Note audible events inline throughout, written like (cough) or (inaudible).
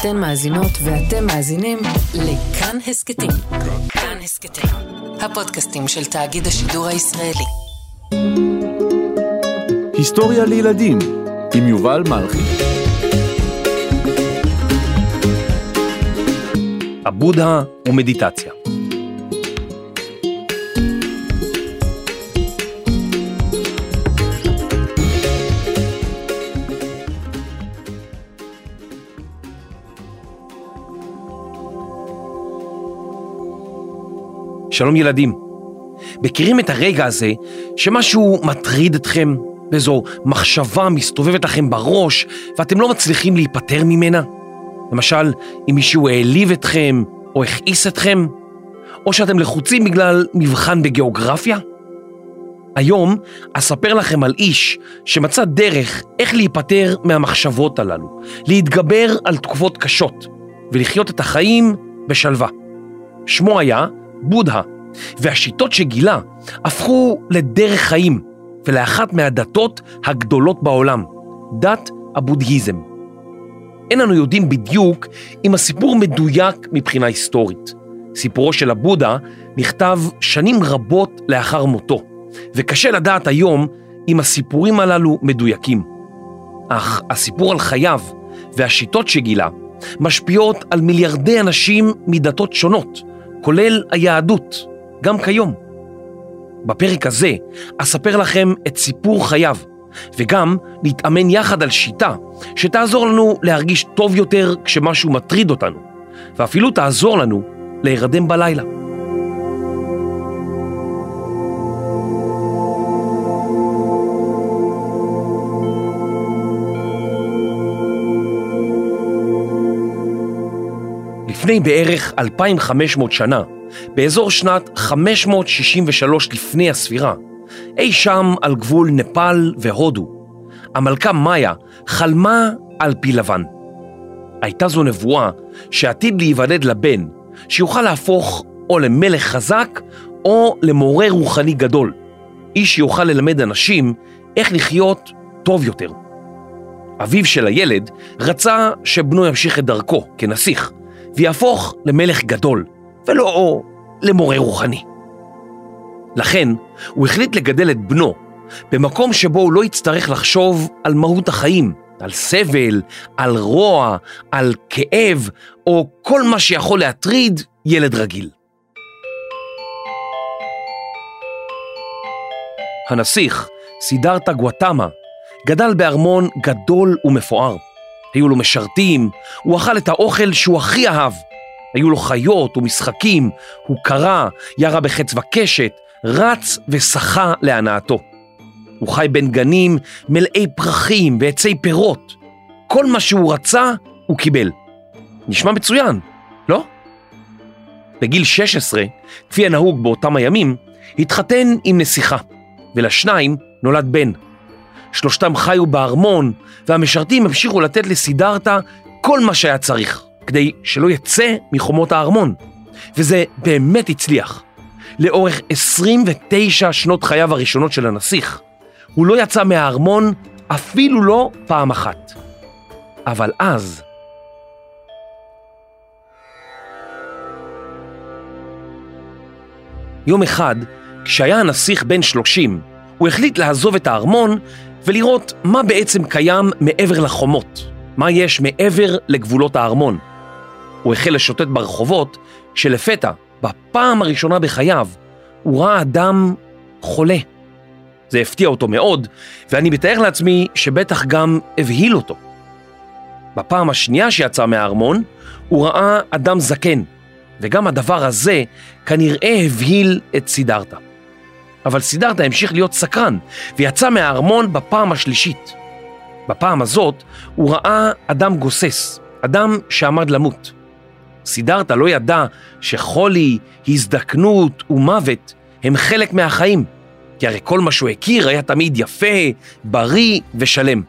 אתן מאזינות ואתם מאזינים לכאן הסכתים. כאן הסכתים, הפודקאסטים של תאגיד השידור הישראלי. היסטוריה לילדים עם יובל מלכי. הבודה ומדיטציה. שלום ילדים. מכירים את הרגע הזה שמשהו מטריד אתכם, ואיזו מחשבה מסתובבת לכם בראש ואתם לא מצליחים להיפטר ממנה? למשל, אם מישהו העליב אתכם או הכעיס אתכם, או שאתם לחוצים בגלל מבחן בגיאוגרפיה? היום אספר לכם על איש שמצא דרך איך להיפטר מהמחשבות הללו, להתגבר על תקופות קשות ולחיות את החיים בשלווה. שמו היה בודהה, והשיטות שגילה הפכו לדרך חיים ולאחת מהדתות הגדולות בעולם, דת הבודהיזם. אין אנו יודעים בדיוק אם הסיפור מדויק מבחינה היסטורית. סיפורו של הבודה נכתב שנים רבות לאחר מותו, וקשה לדעת היום אם הסיפורים הללו מדויקים. אך הסיפור על חייו והשיטות שגילה משפיעות על מיליארדי אנשים מדתות שונות, כולל היהדות, גם כיום. בפרק הזה אספר לכם את סיפור חייו, וגם נתאמן יחד על שיטה שתעזור לנו להרגיש טוב יותר כשמשהו מטריד אותנו, ואפילו תעזור לנו להירדם בלילה. לפני בערך 2,500 שנה, באזור שנת 563 לפני הספירה, אי שם על גבול נפאל והודו, המלכה מאיה חלמה על פי לבן. הייתה זו נבואה שעתיד להיוולד לבן, שיוכל להפוך או למלך חזק או למורה רוחני גדול, איש שיוכל ללמד אנשים איך לחיות טוב יותר. אביו של הילד רצה שבנו ימשיך את דרכו כנסיך, ויהפוך למלך גדול, ולא למורה רוחני. לכן הוא החליט לגדל את בנו במקום שבו הוא לא יצטרך לחשוב על מהות החיים, על סבל, על רוע, על כאב, או כל מה שיכול להטריד ילד רגיל. הנסיך, סידרתה גואטמה, גדל בארמון גדול ומפואר. היו לו משרתים, הוא אכל את האוכל שהוא הכי אהב. היו לו חיות ומשחקים, הוא קרא, ירה בחץ וקשת, רץ ושחה להנאתו. הוא חי בין גנים מלאי פרחים ועצי פירות. כל מה שהוא רצה, הוא קיבל. נשמע מצוין, לא? בגיל 16, כפי הנהוג באותם הימים, התחתן עם נסיכה, ולשניים נולד בן. שלושתם חיו בארמון, והמשרתים המשיכו לתת לסידרתה כל מה שהיה צריך, כדי שלא יצא מחומות הארמון. וזה באמת הצליח. לאורך 29 שנות חייו הראשונות של הנסיך, הוא לא יצא מהארמון אפילו לא פעם אחת. אבל אז... יום אחד, כשהיה הנסיך בן 30, הוא החליט לעזוב את הארמון ולראות מה בעצם קיים מעבר לחומות, מה יש מעבר לגבולות הארמון. הוא החל לשוטט ברחובות, כשלפתע, בפעם הראשונה בחייו, הוא ראה אדם חולה. זה הפתיע אותו מאוד, ואני מתאר לעצמי שבטח גם הבהיל אותו. בפעם השנייה שיצא מהארמון, הוא ראה אדם זקן, וגם הדבר הזה כנראה הבהיל את סידרתה. אבל סידרתה המשיך להיות סקרן, ויצא מהארמון בפעם השלישית. בפעם הזאת הוא ראה אדם גוסס, אדם שעמד למות. סידרתה לא ידע שחולי, הזדקנות ומוות הם חלק מהחיים, כי הרי כל מה שהוא הכיר היה תמיד יפה, בריא ושלם.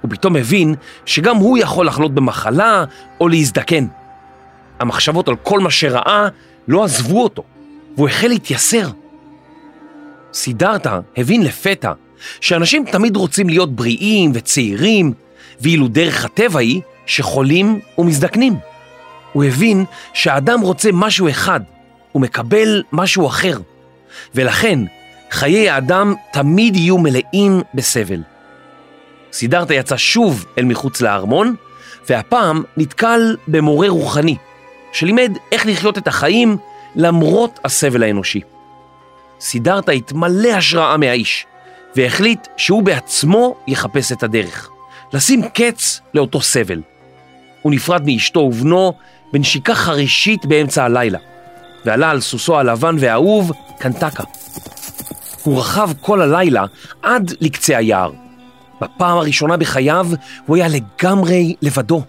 הוא פתאום הבין שגם הוא יכול לחלות במחלה או להזדקן. המחשבות על כל מה שראה לא עזבו אותו, והוא החל להתייסר. סידרתה הבין לפתע שאנשים תמיד רוצים להיות בריאים וצעירים, ואילו דרך הטבע היא שחולים ומזדקנים. הוא הבין שהאדם רוצה משהו אחד, הוא מקבל משהו אחר, ולכן חיי האדם תמיד יהיו מלאים בסבל. סידרתה יצא שוב אל מחוץ לארמון, והפעם נתקל במורה רוחני, שלימד איך לחיות את החיים למרות הסבל האנושי. סידרתה התמלא השראה מהאיש, והחליט שהוא בעצמו יחפש את הדרך, לשים קץ לאותו סבל. הוא נפרד מאשתו ובנו בנשיקה חרישית באמצע הלילה, ועלה על סוסו הלבן והאהוב, קנטקה. הוא רכב כל הלילה עד לקצה היער. בפעם הראשונה בחייו הוא היה לגמרי לבדו.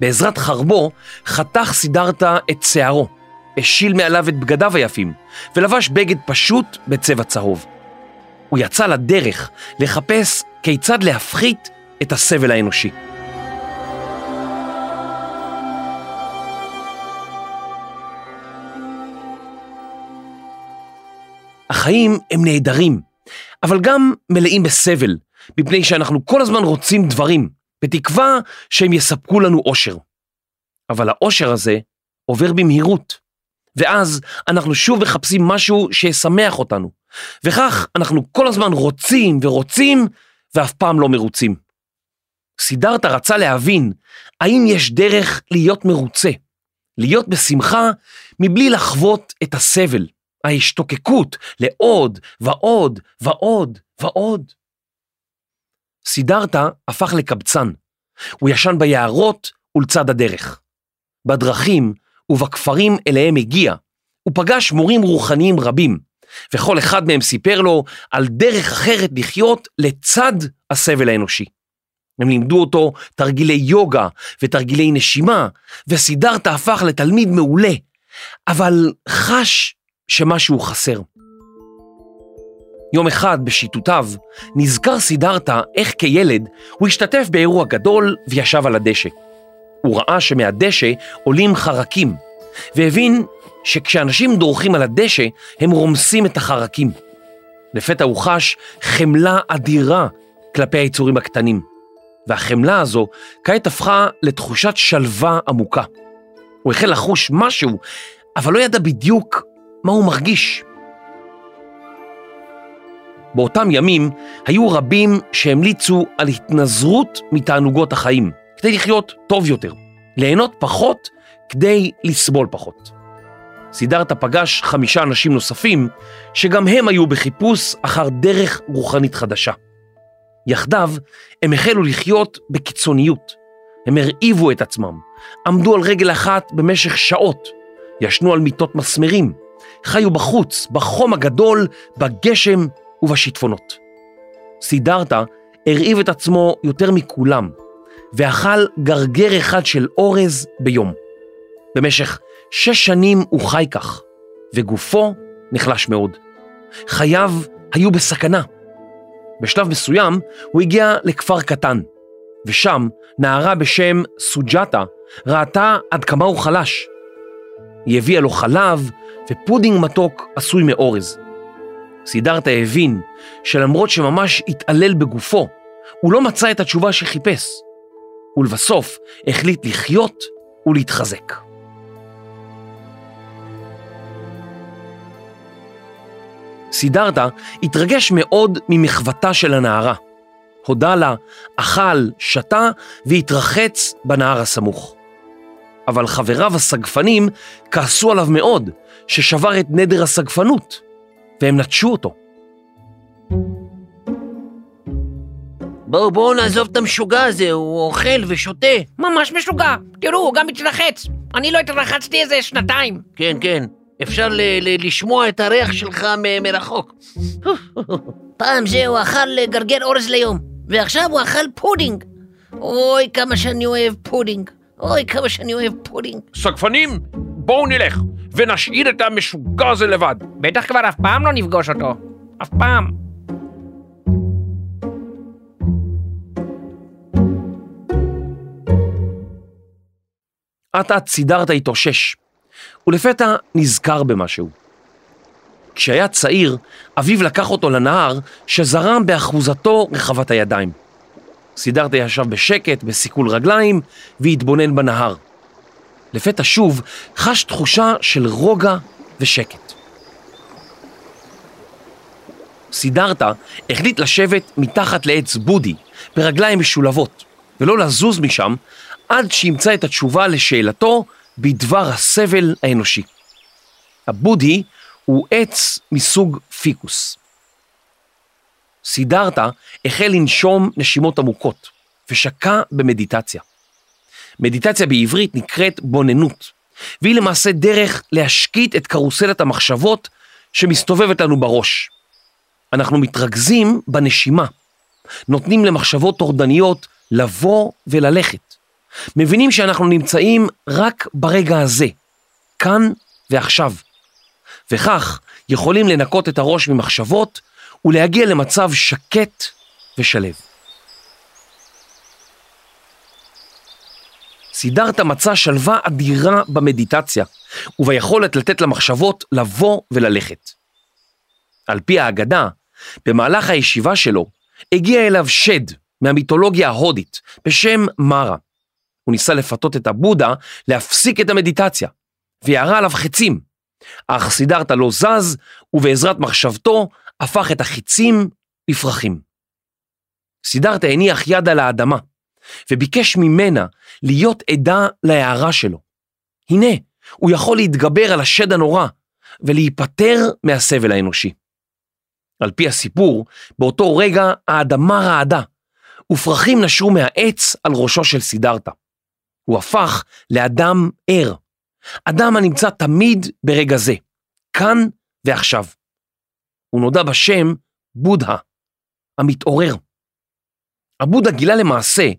בעזרת חרבו חתך סידרתה את שערו, השיל מעליו את בגדיו היפים, ולבש בגד פשוט בצבע צהוב. הוא יצא לדרך לחפש כיצד להפחית את הסבל האנושי. החיים הם נהדרים, אבל גם מלאים בסבל, מפני שאנחנו כל הזמן רוצים דברים, בתקווה שהם יספקו לנו אושר. אבל האושר הזה עובר במהירות, ואז אנחנו שוב מחפשים משהו שישמח אותנו, וכך אנחנו כל הזמן רוצים ורוצים, ואף פעם לא מרוצים. סידרתה רצה להבין האם יש דרך להיות מרוצה, להיות בשמחה מבלי לחוות את הסבל, ההשתוקקות לעוד ועוד ועוד ועוד. סידרתה הפך לקבצן. הוא ישן ביערות ולצד הדרך. בדרכים ובכפרים אליהם הגיע, הוא פגש מורים רוחניים רבים, וכל אחד מהם סיפר לו על דרך אחרת לחיות לצד הסבל האנושי. הם לימדו אותו תרגילי יוגה ותרגילי נשימה, וסידרתה הפך לתלמיד מעולה, אבל חש שמשהו חסר. יום אחד בשיטותיו נזכר סידרתה איך כילד הוא השתתף באירוע גדול וישב על הדשא. הוא ראה שמהדשא עולים חרקים, והבין שכשאנשים דורכים על הדשא הם רומסים את החרקים. לפתע הוא חש חמלה אדירה כלפי היצורים הקטנים, והחמלה הזו כעת הפכה לתחושת שלווה עמוקה. הוא החל לחוש משהו, אבל לא ידע בדיוק מה הוא מרגיש. באותם ימים היו רבים שהמליצו על התנזרות מתענוגות החיים, כדי לחיות טוב יותר, ליהנות פחות כדי לסבול פחות. סידרתה פגש חמישה אנשים נוספים, שגם הם היו בחיפוש אחר דרך רוחנית חדשה. יחדיו הם החלו לחיות בקיצוניות. הם הרעיבו את עצמם, עמדו על רגל אחת במשך שעות, ישנו על מיטות מסמרים, חיו בחוץ, בחום הגדול, בגשם ובשיטפונות. סידרתה הרעיב את עצמו יותר מכולם, ואכל גרגר אחד של אורז ביום. במשך שש שנים הוא חי כך, וגופו נחלש מאוד. חייו היו בסכנה. בשלב מסוים הוא הגיע לכפר קטן, ושם נערה בשם סוג'טה ראתה עד כמה הוא חלש. היא הביאה לו חלב ופודינג מתוק עשוי מאורז. סידרתה הבין שלמרות שממש התעלל בגופו, הוא לא מצא את התשובה שחיפש, ולבסוף החליט לחיות ולהתחזק. סידרתה התרגש מאוד ממחוותה של הנערה. הודה לה, אכל, שתה והתרחץ בנהר הסמוך. אבל חבריו הסגפנים כעסו עליו מאוד, ששבר את נדר הסגפנות, והם נטשו אותו. בואו, בואו נעזוב את המשוגע הזה, הוא אוכל ושותה. ממש משוגע. תראו, הוא גם מתרחץ. אני לא התרחצתי איזה שנתיים. כן, כן, אפשר ל- ל- לשמוע את הריח שלך מ- מרחוק. (laughs) פעם זה הוא אכל גרגר אורז ליום, ועכשיו הוא אכל פודינג. אוי, כמה שאני אוהב פודינג. אוי, כמה שאני אוהב פודינג. סגפנים, בואו נלך ונשאיר את המשוגע הזה לבד. בטח כבר אף פעם לא נפגוש אותו. אף פעם. אט אט סידרתה התאושש, ולפתע נזכר במשהו. כשהיה צעיר, אביו לקח אותו לנהר שזרם באחוזתו רחבת הידיים. סידרתה ישב בשקט, בסיכול רגליים, והתבונן בנהר. לפתע שוב חש תחושה של רוגע ושקט. סידרתה החליט לשבת מתחת לעץ בודי, ברגליים משולבות, ולא לזוז משם עד שימצא את התשובה לשאלתו בדבר הסבל האנושי. הבודי הוא עץ מסוג פיקוס. סידרתה החל לנשום נשימות עמוקות ושקע במדיטציה. מדיטציה בעברית נקראת בוננות, והיא למעשה דרך להשקיט את קרוסלת המחשבות שמסתובבת לנו בראש. אנחנו מתרכזים בנשימה, נותנים למחשבות טורדניות לבוא וללכת. מבינים שאנחנו נמצאים רק ברגע הזה, כאן ועכשיו. וכך יכולים לנקות את הראש ממחשבות ולהגיע למצב שקט ושלב. סידרת מצא שלווה אדירה במדיטציה וביכולת לתת למחשבות לבוא וללכת. על פי האגדה, במהלך הישיבה שלו הגיע אליו שד מהמיתולוגיה ההודית בשם מרה. הוא ניסה לפתות את הבודה להפסיק את המדיטציה, וירה עליו חצים. אך סידרתה לא זז, ובעזרת מחשבתו הפך את החיצים לפרחים. סידרתה הניח יד על האדמה, וביקש ממנה להיות עדה להערה שלו. הנה, הוא יכול להתגבר על השד הנורא, ולהיפטר מהסבל האנושי. על פי הסיפור, באותו רגע האדמה רעדה, ופרחים נשרו מהעץ על ראשו של סידרתה. הוא הפך לאדם ער, אדם הנמצא תמיד ברגע זה, כאן ועכשיו. הוא נודע בשם בודהה, המתעורר. הבודה גילה למעשה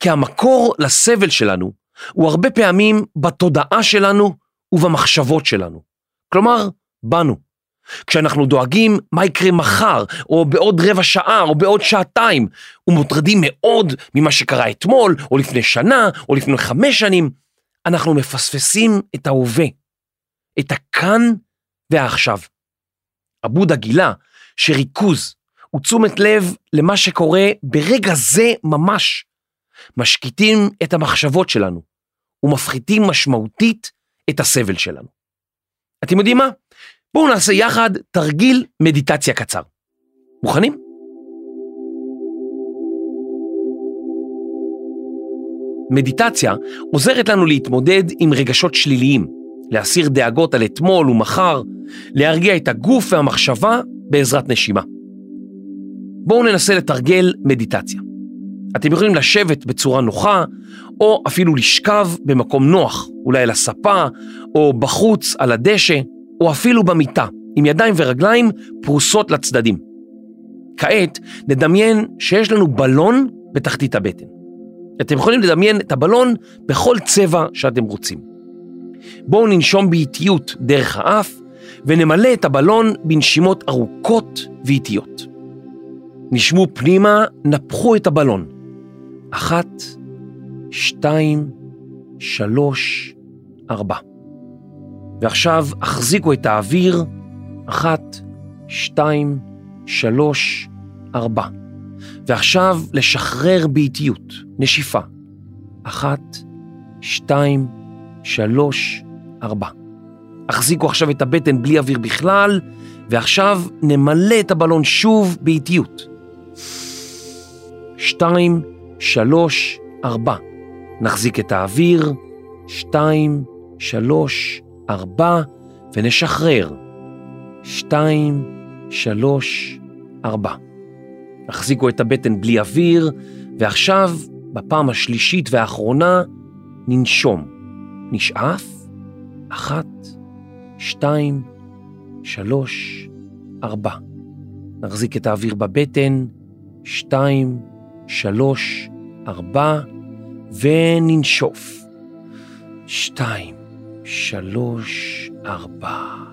כי המקור לסבל שלנו הוא הרבה פעמים בתודעה שלנו ובמחשבות שלנו. כלומר, בנו. כשאנחנו דואגים מה יקרה מחר, או בעוד רבע שעה, או בעוד שעתיים, ומוטרדים מאוד ממה שקרה אתמול, או לפני שנה, או לפני חמש שנים, אנחנו מפספסים את ההווה, את הכאן והעכשיו. הבודה גילה שריכוז ותשומת לב למה שקורה ברגע זה ממש, משקיטים את המחשבות שלנו ומפחיתים משמעותית את הסבל שלנו. אתם יודעים מה? בואו נעשה יחד תרגיל מדיטציה קצר. מוכנים? מדיטציה עוזרת לנו להתמודד עם רגשות שליליים, להסיר דאגות על אתמול ומחר, להרגיע את הגוף והמחשבה בעזרת נשימה. בואו ננסה לתרגל מדיטציה. אתם יכולים לשבת בצורה נוחה, או אפילו לשכב במקום נוח, אולי על הספה, או בחוץ על הדשא, או אפילו במיטה, עם ידיים ורגליים פרוסות לצדדים. כעת נדמיין שיש לנו בלון בתחתית הבטן. אתם יכולים לדמיין את הבלון בכל צבע שאתם רוצים. בואו ננשום באיטיות דרך האף ונמלא את הבלון בנשימות ארוכות ואיטיות. נשמו פנימה, נפחו את הבלון. אחת, שתיים, שלוש, ארבע. ועכשיו החזיקו את האוויר, אחת, שתיים, שלוש, ארבע. ועכשיו לשחרר באיטיות, נשיפה. אחת, שתיים, שלוש, ארבע. החזיקו עכשיו את הבטן בלי אוויר בכלל, ועכשיו נמלא את הבלון שוב באיטיות. שתיים, שלוש, ארבע. נחזיק את האוויר, שתיים, שלוש, ארבע, ונשחרר. שתיים, שלוש, ארבע. החזיקו את הבטן בלי אוויר, ועכשיו, בפעם השלישית והאחרונה, ננשום. נשאף, אחת, שתיים, שלוש, ארבע. נחזיק את האוויר בבטן, שתיים, שלוש, ארבע, וננשוף. שתיים, שלוש, ארבע.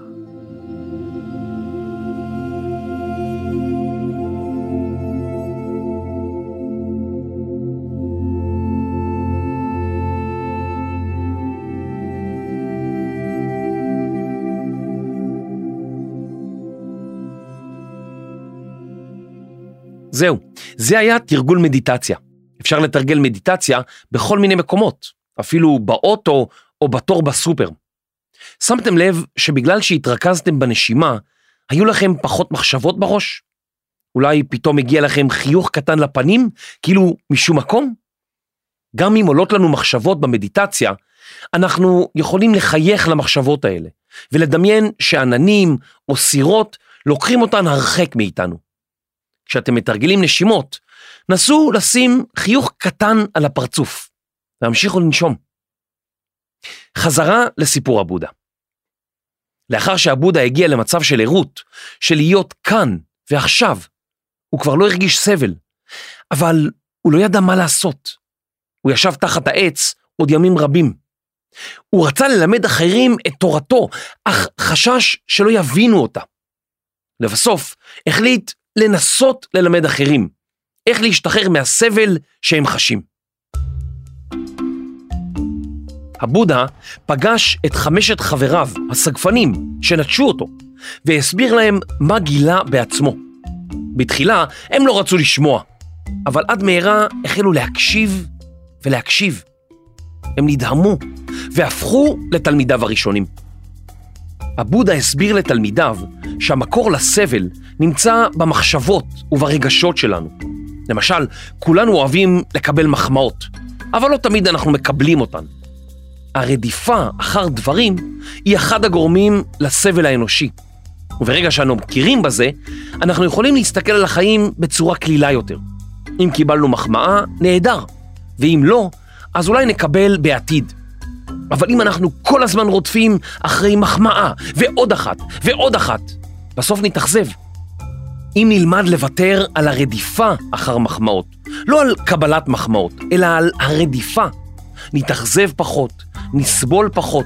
זהו, זה היה תרגול מדיטציה. אפשר לתרגל מדיטציה בכל מיני מקומות, אפילו באוטו או בתור בסופר. שמתם לב שבגלל שהתרכזתם בנשימה, היו לכם פחות מחשבות בראש? אולי פתאום הגיע לכם חיוך קטן לפנים, כאילו משום מקום? גם אם עולות לנו מחשבות במדיטציה, אנחנו יכולים לחייך למחשבות האלה, ולדמיין שעננים או סירות לוקחים אותן הרחק מאיתנו. כשאתם מתרגלים נשימות, נסו לשים חיוך קטן על הפרצוף, והמשיכו לנשום. חזרה לסיפור הבודה. לאחר שהבודה הגיע למצב של ערות, של להיות כאן ועכשיו, הוא כבר לא הרגיש סבל, אבל הוא לא ידע מה לעשות. הוא ישב תחת העץ עוד ימים רבים. הוא רצה ללמד אחרים את תורתו, אך חשש שלא יבינו אותה. לבסוף, החליט לנסות ללמד אחרים, איך להשתחרר מהסבל שהם חשים. הבודה פגש את חמשת חבריו, הסגפנים, שנטשו אותו, והסביר להם מה גילה בעצמו. בתחילה הם לא רצו לשמוע, אבל עד מהרה החלו להקשיב ולהקשיב. הם נדהמו והפכו לתלמידיו הראשונים. הבודה הסביר לתלמידיו שהמקור לסבל נמצא במחשבות וברגשות שלנו. למשל, כולנו אוהבים לקבל מחמאות, אבל לא תמיד אנחנו מקבלים אותן. הרדיפה אחר דברים היא אחד הגורמים לסבל האנושי. וברגע שאנו מכירים בזה, אנחנו יכולים להסתכל על החיים בצורה קלילה יותר. אם קיבלנו מחמאה, נהדר, ואם לא, אז אולי נקבל בעתיד. אבל אם אנחנו כל הזמן רודפים אחרי מחמאה, ועוד אחת, ועוד אחת, בסוף נתאכזב. אם נלמד לוותר על הרדיפה אחר מחמאות, לא על קבלת מחמאות, אלא על הרדיפה, נתאכזב פחות, נסבול פחות,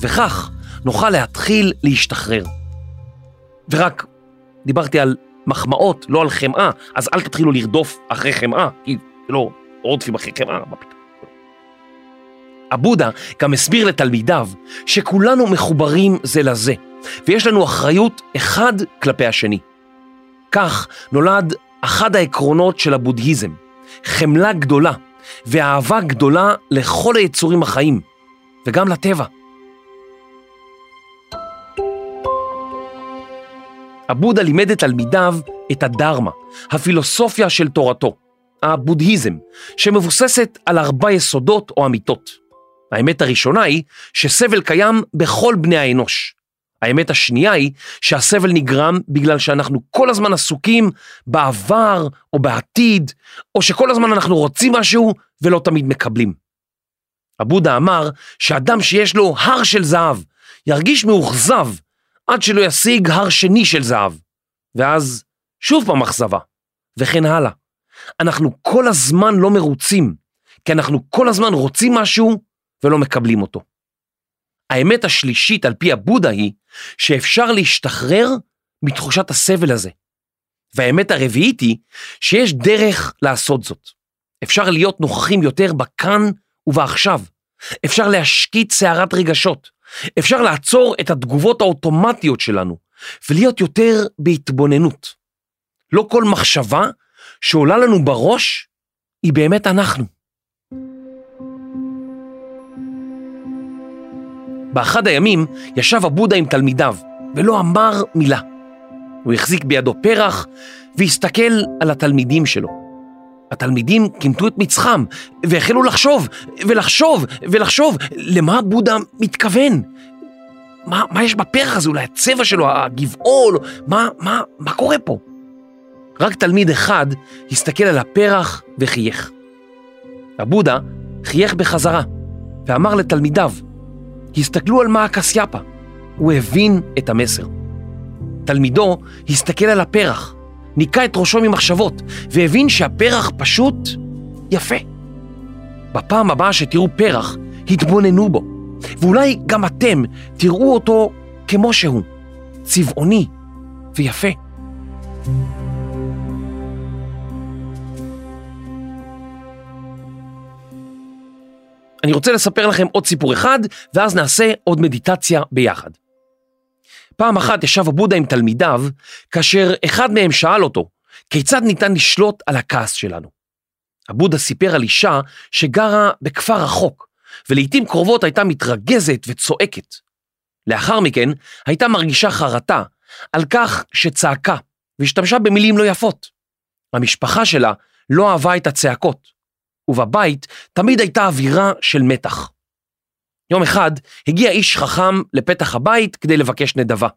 וכך נוכל להתחיל להשתחרר. ורק דיברתי על מחמאות, לא על חמאה, אז אל תתחילו לרדוף אחרי חמאה, כי לא רודפים אחרי חמאה, מה פתאום. הבודה גם הסביר לתלמידיו שכולנו מחוברים זה לזה, ויש לנו אחריות אחד כלפי השני. כך נולד אחד העקרונות של הבודהיזם, חמלה גדולה ואהבה גדולה לכל היצורים החיים, וגם לטבע. הבודה לימד את תלמידיו את הדרמה, הפילוסופיה של תורתו, הבודהיזם, שמבוססת על ארבע יסודות או אמיתות. האמת הראשונה היא שסבל קיים בכל בני האנוש. האמת השנייה היא שהסבל נגרם בגלל שאנחנו כל הזמן עסוקים בעבר או בעתיד, או שכל הזמן אנחנו רוצים משהו ולא תמיד מקבלים. הבודה אמר שאדם שיש לו הר של זהב ירגיש מאוכזב עד שלא ישיג הר שני של זהב, ואז שוב פעם אכזבה, וכן הלאה. אנחנו כל הזמן לא מרוצים, כי אנחנו כל הזמן רוצים משהו ולא מקבלים אותו. האמת השלישית על פי הבודה היא שאפשר להשתחרר מתחושת הסבל הזה. והאמת הרביעית היא שיש דרך לעשות זאת. אפשר להיות נוכחים יותר בכאן ובעכשיו. אפשר להשקיט סערת רגשות. אפשר לעצור את התגובות האוטומטיות שלנו ולהיות יותר בהתבוננות. לא כל מחשבה שעולה לנו בראש היא באמת אנחנו. באחד הימים ישב הבודה עם תלמידיו ולא אמר מילה. הוא החזיק בידו פרח והסתכל על התלמידים שלו. התלמידים קימטו את מצחם והחלו לחשוב ולחשוב ולחשוב למה בודה מתכוון. מה, מה יש בפרח הזה? אולי הצבע שלו, הגבעול, מה, מה, מה קורה פה? רק תלמיד אחד הסתכל על הפרח וחייך. הבודה חייך בחזרה ואמר לתלמידיו, הסתכלו על מה הקסייפה, הוא הבין את המסר. תלמידו הסתכל על הפרח, ניקה את ראשו ממחשבות, והבין שהפרח פשוט יפה. בפעם הבאה שתראו פרח, התבוננו בו, ואולי גם אתם תראו אותו כמו שהוא, צבעוני ויפה. אני רוצה לספר לכם עוד סיפור אחד, ואז נעשה עוד מדיטציה ביחד. פעם אחת ישב הבודה עם תלמידיו, כאשר אחד מהם שאל אותו, כיצד ניתן לשלוט על הכעס שלנו? הבודה סיפר על אישה שגרה בכפר רחוק, ולעיתים קרובות הייתה מתרגזת וצועקת. לאחר מכן הייתה מרגישה חרטה על כך שצעקה והשתמשה במילים לא יפות. המשפחה שלה לא אהבה את הצעקות, ובבית תמיד הייתה אווירה של מתח. יום אחד הגיע איש חכם לפתח הבית כדי לבקש נדבה.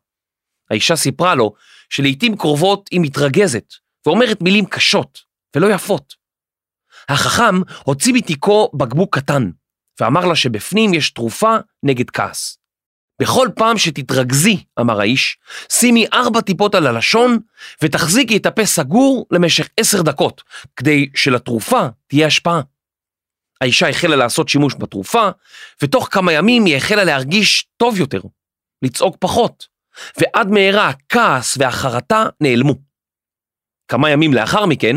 האישה סיפרה לו שלעיתים קרובות היא מתרגזת ואומרת מילים קשות ולא יפות. החכם הוציא מתיקו בקבוק קטן ואמר לה שבפנים יש תרופה נגד כעס. בכל פעם שתתרכזי, אמר האיש, שימי ארבע טיפות על הלשון ותחזיקי את הפה סגור למשך עשר דקות, כדי שלתרופה תהיה השפעה. האישה החלה לעשות שימוש בתרופה, ותוך כמה ימים היא החלה להרגיש טוב יותר, לצעוק פחות, ועד מהרה הכעס והחרטה נעלמו. כמה ימים לאחר מכן,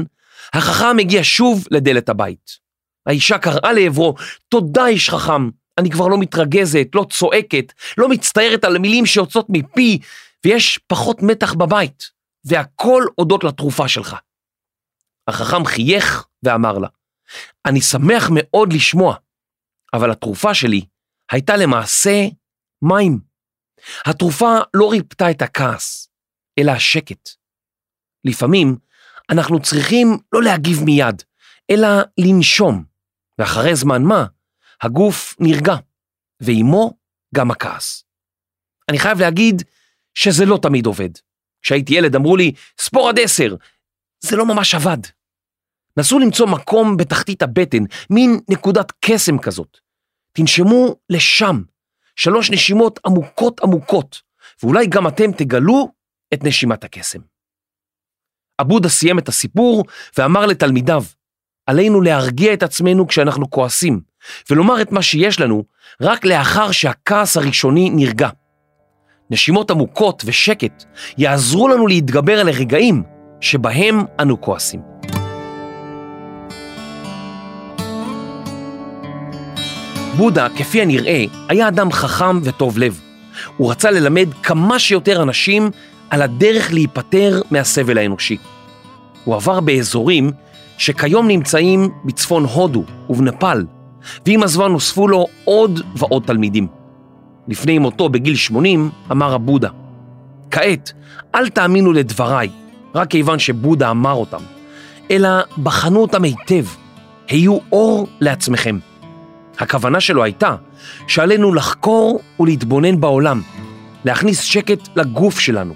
החכם הגיע שוב לדלת הבית. האישה קראה לעברו, תודה איש חכם, אני כבר לא מתרגזת, לא צועקת, לא מצטערת על המילים שיוצאות מפי, ויש פחות מתח בבית, והכל הודות לתרופה שלך. החכם חייך ואמר לה, אני שמח מאוד לשמוע, אבל התרופה שלי הייתה למעשה מים. התרופה לא ריפתה את הכעס, אלא השקט. לפעמים אנחנו צריכים לא להגיב מיד, אלא לנשום, ואחרי זמן מה, הגוף נרגע, ועימו גם הכעס. אני חייב להגיד שזה לא תמיד עובד. כשהייתי ילד אמרו לי, ספור עד עשר. זה לא ממש עבד. נסו למצוא מקום בתחתית הבטן, מין נקודת קסם כזאת. תנשמו לשם, שלוש נשימות עמוקות עמוקות, ואולי גם אתם תגלו את נשימת הקסם. אבודה סיים את הסיפור ואמר לתלמידיו, עלינו להרגיע את עצמנו כשאנחנו כועסים, ולומר את מה שיש לנו רק לאחר שהכעס הראשוני נרגע. נשימות עמוקות ושקט יעזרו לנו להתגבר על הרגעים שבהם אנו כועסים. בודה, כפי הנראה, היה אדם חכם וטוב לב. הוא רצה ללמד כמה שיותר אנשים על הדרך להיפטר מהסבל האנושי. הוא עבר באזורים שכיום נמצאים בצפון הודו ובנפאל, ועם הזמן נוספו לו עוד ועוד תלמידים. לפני מותו בגיל 80 אמר הבודה, כעת אל תאמינו לדבריי, רק כיוון שבודה אמר אותם, אלא בחנו אותם היטב, היו אור לעצמכם. הכוונה שלו הייתה שעלינו לחקור ולהתבונן בעולם, להכניס שקט לגוף שלנו,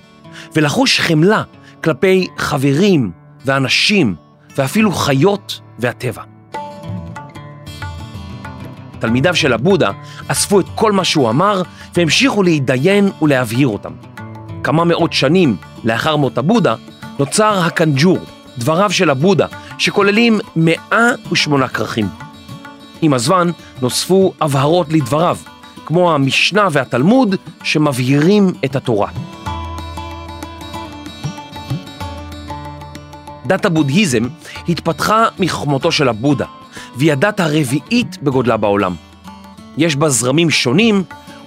ולחוש חמלה כלפי חברים ואנשים ואפילו חיות והטבע. תלמידיו של הבודה אספו את כל מה שהוא אמר והמשיכו להתדיין ולהבהיר אותם. כמה מאות שנים לאחר מות הבודה נוצר הקנג'ור, דבריו של הבודה, שכוללים 108 כרכים. עם הזמן נוספו הבהרות לדבריו, כמו המשנה והתלמוד שמבהירים את התורה. דת הבודהיזם התפתחה מחוכמתו של הבודה, והיא הדת הרביעית בגודלה בעולם. יש בה זרמים שונים,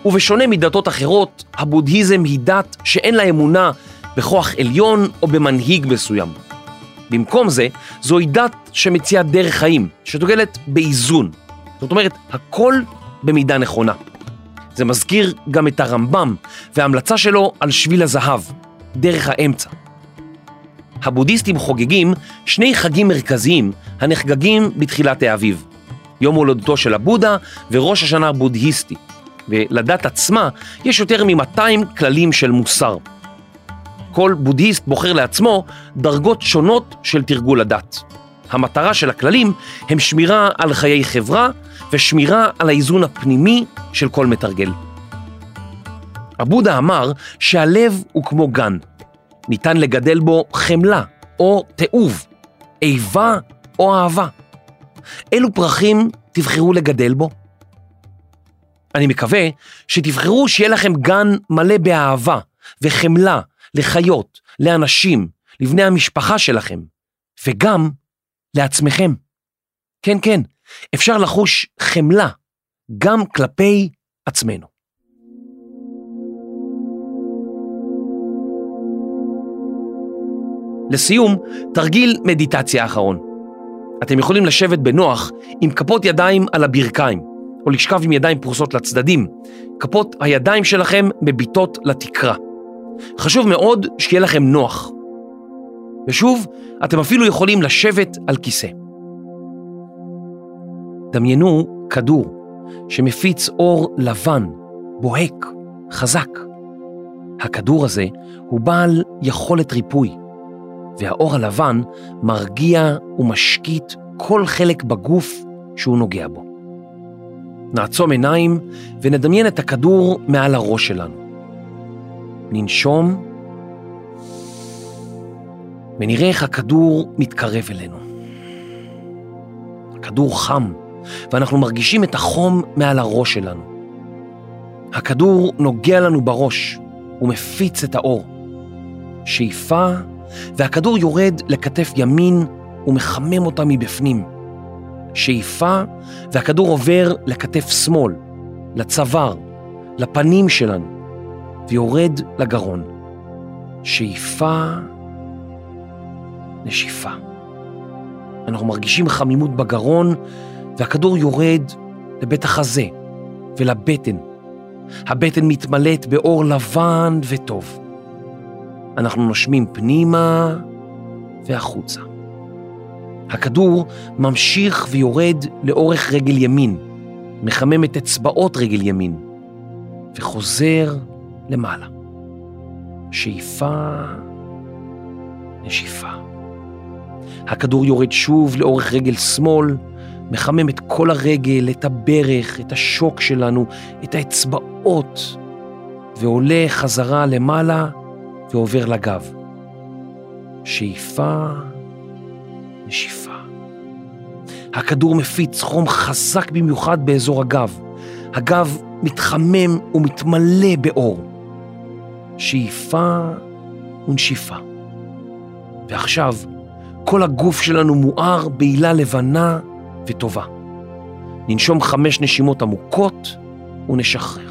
ובשונה מדתות אחרות, הבודהיזם היא דת שאין לה אמונה בכוח עליון או במנהיג מסוים. במקום זה, זוהי דת שמציעה דרך חיים, שדוגלת באיזון. זאת אומרת, הכל במידה נכונה. זה מזכיר גם את הרמב"ם וההמלצה שלו על שביל הזהב, דרך האמצע. הבודהיסטים חוגגים שני חגים מרכזיים הנחגגים בתחילת האביב. יום הולדתו של הבודה וראש השנה הבודהיסטי. ולדת עצמה יש יותר מ-200 כללים של מוסר. כל בודהיסט בוחר לעצמו דרגות שונות של תרגול הדת. המטרה של הכללים הם שמירה על חיי חברה ושמירה על האיזון הפנימי של כל מתרגל. הבודה אמר שהלב הוא כמו גן, ניתן לגדל בו חמלה או תיעוב, איבה או אהבה. אילו פרחים תבחרו לגדל בו? אני מקווה שתבחרו שיהיה לכם גן מלא באהבה וחמלה לחיות, לאנשים, לבני המשפחה שלכם, וגם לעצמכם. כן, כן, אפשר לחוש חמלה גם כלפי עצמנו. לסיום, תרגיל מדיטציה אחרון. אתם יכולים לשבת בנוח עם כפות ידיים על הברכיים, או לשכב עם ידיים פרוסות לצדדים. כפות הידיים שלכם מביטות לתקרה. חשוב מאוד שיהיה לכם נוח. ושוב, אתם אפילו יכולים לשבת על כיסא. דמיינו כדור שמפיץ אור לבן, בוהק, חזק. הכדור הזה הוא בעל יכולת ריפוי, והאור הלבן מרגיע ומשקיט כל חלק בגוף שהוא נוגע בו. נעצום עיניים ונדמיין את הכדור מעל הראש שלנו. ננשום ונראה איך הכדור מתקרב אלינו. הכדור חם, ואנחנו מרגישים את החום מעל הראש שלנו. הכדור נוגע לנו בראש ומפיץ את האור. שאיפה, והכדור יורד לכתף ימין ומחמם אותה מבפנים. שאיפה, והכדור עובר לכתף שמאל, לצוואר, לפנים שלנו, ויורד לגרון. שאיפה, נשיפה. אנחנו מרגישים חמימות בגרון, והכדור יורד לבית החזה ולבטן. הבטן מתמלאת באור לבן וטוב. אנחנו נושמים פנימה והחוצה. הכדור ממשיך ויורד לאורך רגל ימין, מחמם את אצבעות רגל ימין, וחוזר למעלה. שאיפה, נשיפה. הכדור יורד שוב לאורך רגל שמאל, מחמם את כל הרגל, את הברך, את השוק שלנו, את האצבעות, ועולה חזרה למעלה ועובר לגב. שאיפה, נשיפה. הכדור מפיץ חום חזק במיוחד באזור הגב. הגב מתחמם ומתמלא באור. שאיפה ונשיפה. ועכשיו, כל הגוף שלנו מואר בעילה לבנה וטובה. ננשום חמש נשימות עמוקות ונשחרר.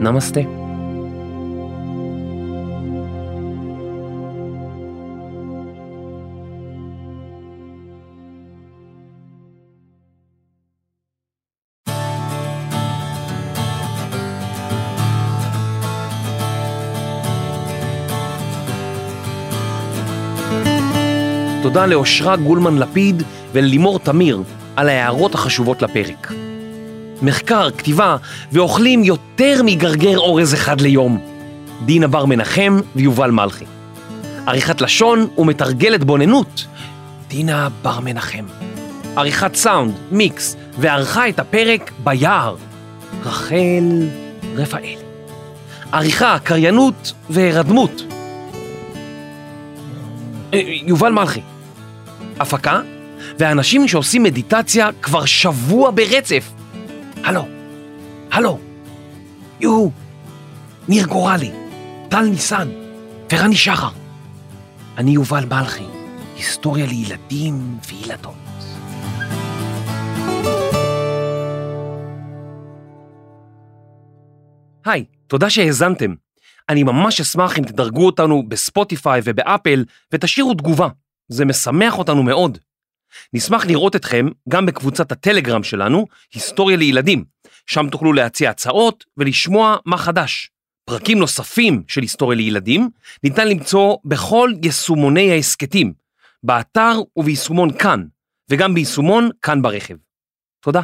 נמסטה. תודה לאושרה גולמן לפיד וללימור תמיר על ההערות החשובות לפרק. מחקר, כתיבה ואוכלים יותר מגרגר אורז אחד ליום. דינה בר מנחם ויובל מלכי. עריכת לשון ומתרגלת בוננות, דינה בר מנחם. עריכת סאונד, מיקס, וערכה את הפרק ביער, רחל רפאל. עריכה, קריינות והרדמות. אה, יובל מלכי. הפקה, ואנשים שעושים מדיטציה כבר שבוע ברצף. הלו, הלו, יוהו, ניר גורלי, טל ניסן ורני שחר. אני יובל מלכי, היסטוריה לילדים וילדות. היי, תודה שהאזנתם. אני ממש אשמח אם תדרגו אותנו בספוטיפיי ובאפל ותשאירו תגובה, זה משמח אותנו מאוד. נשמח לראות אתכם גם בקבוצת הטלגרם שלנו, היסטוריה לילדים, שם תוכלו להציע הצעות ולשמוע מה חדש. פרקים נוספים של היסטוריה לילדים ניתן למצוא בכל יישומוני ההסכתים, באתר וביישומון כאן, וגם ביישומון כאן ברכב. תודה.